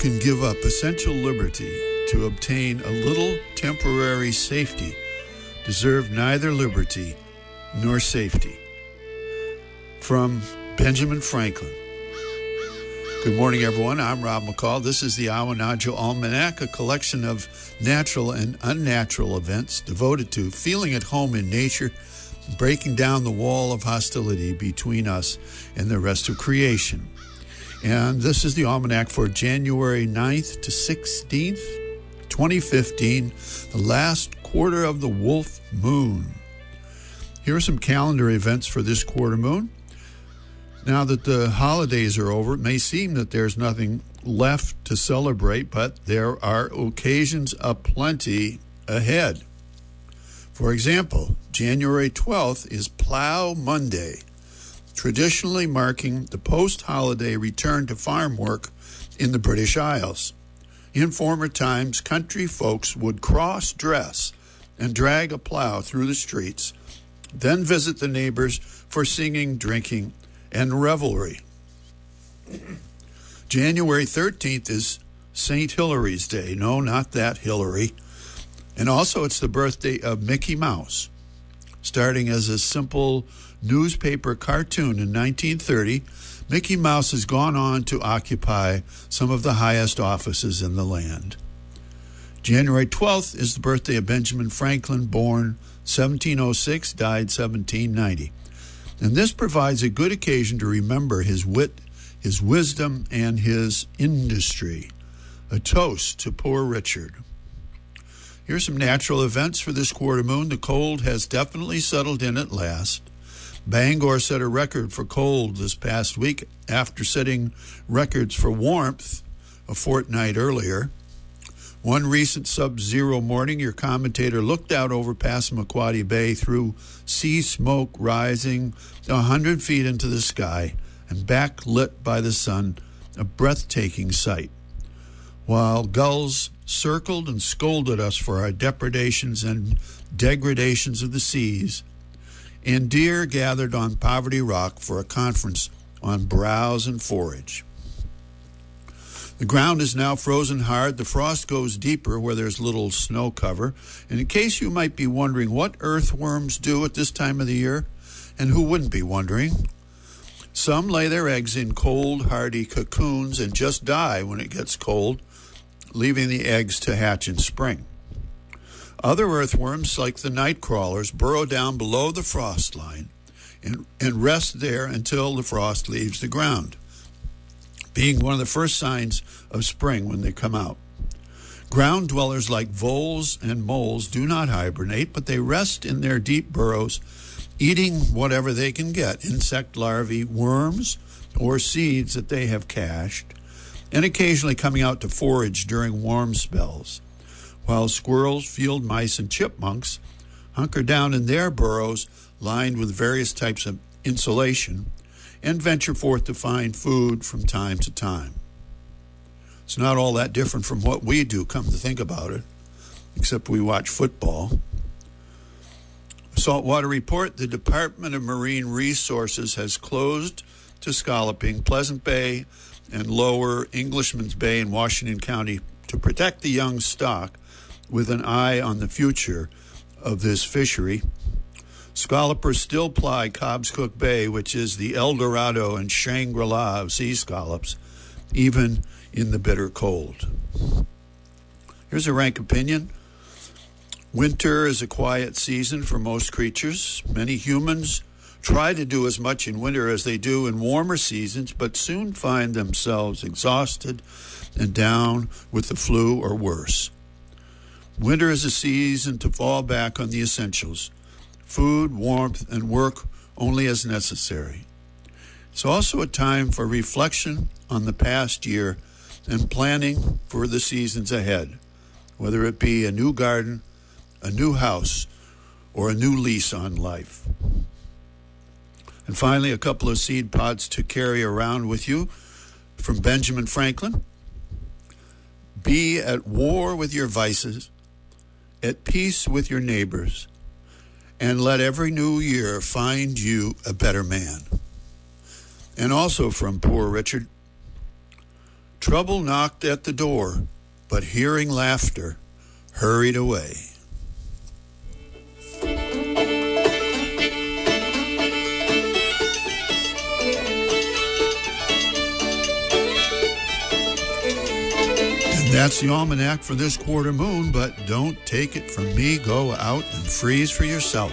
Can give up essential liberty to obtain a little temporary safety deserve neither liberty nor safety. From Benjamin Franklin. Good morning, everyone. I'm Rob McCall. This is the Awanadjo Almanac, a collection of natural and unnatural events devoted to feeling at home in nature, breaking down the wall of hostility between us and the rest of creation. And this is the Almanac for January 9th to 16th, 2015, the last quarter of the Wolf Moon. Here are some calendar events for this quarter moon. Now that the holidays are over, it may seem that there's nothing left to celebrate, but there are occasions aplenty ahead. For example, January 12th is Plough Monday, traditionally marking the post holiday return to farm work in the British Isles. In former times, country folks would cross dress and drag a plow through the streets, then visit the neighbors for singing, drinking, and revelry. January 13th is St. Hilary's Day. No, not that Hillary. And also, it's the birthday of Mickey Mouse. Starting as a simple newspaper cartoon in 1930, Mickey Mouse has gone on to occupy some of the highest offices in the land. January 12th is the birthday of Benjamin Franklin, born 1706, died 1790. And this provides a good occasion to remember his wit, his wisdom, and his industry. A toast to poor Richard. Here's some natural events for this quarter moon. The cold has definitely settled in at last. Bangor set a record for cold this past week after setting records for warmth a fortnight earlier. One recent sub zero morning, your commentator looked out over Passamaquoddy Bay through sea smoke rising a hundred feet into the sky and backlit by the sun, a breathtaking sight. While gulls circled and scolded us for our depredations and degradations of the seas, and deer gathered on Poverty Rock for a conference on browse and forage. The ground is now frozen hard. The frost goes deeper where there's little snow cover. And in case you might be wondering what earthworms do at this time of the year, and who wouldn't be wondering, some lay their eggs in cold, hardy cocoons and just die when it gets cold, leaving the eggs to hatch in spring. Other earthworms, like the night crawlers, burrow down below the frost line and, and rest there until the frost leaves the ground being one of the first signs of spring when they come out. Ground dwellers like voles and moles do not hibernate, but they rest in their deep burrows, eating whatever they can get insect larvae, worms, or seeds that they have cached, and occasionally coming out to forage during warm spells, while squirrels, field mice, and chipmunks hunker down in their burrows lined with various types of insulation and venture forth to find food from time to time. It's not all that different from what we do, come to think about it, except we watch football. Saltwater Report the Department of Marine Resources has closed to scalloping Pleasant Bay and lower Englishman's Bay in Washington County to protect the young stock with an eye on the future of this fishery. Scallopers still ply Cobscook Bay, which is the El Dorado and Shangri La of sea scallops, even in the bitter cold. Here's a rank opinion. Winter is a quiet season for most creatures. Many humans try to do as much in winter as they do in warmer seasons, but soon find themselves exhausted and down with the flu or worse. Winter is a season to fall back on the essentials food, warmth, and work only as necessary. It's also a time for reflection on the past year and planning for the seasons ahead, whether it be a new garden, a new house, or a new lease on life. And finally, a couple of seed pods to carry around with you from Benjamin Franklin. Be at war with your vices, at peace with your neighbors, and let every new year find you a better man. And also from Poor Richard Trouble knocked at the door, but hearing laughter, hurried away. That's the almanac for this quarter moon, but don't take it from me. Go out and freeze for yourself.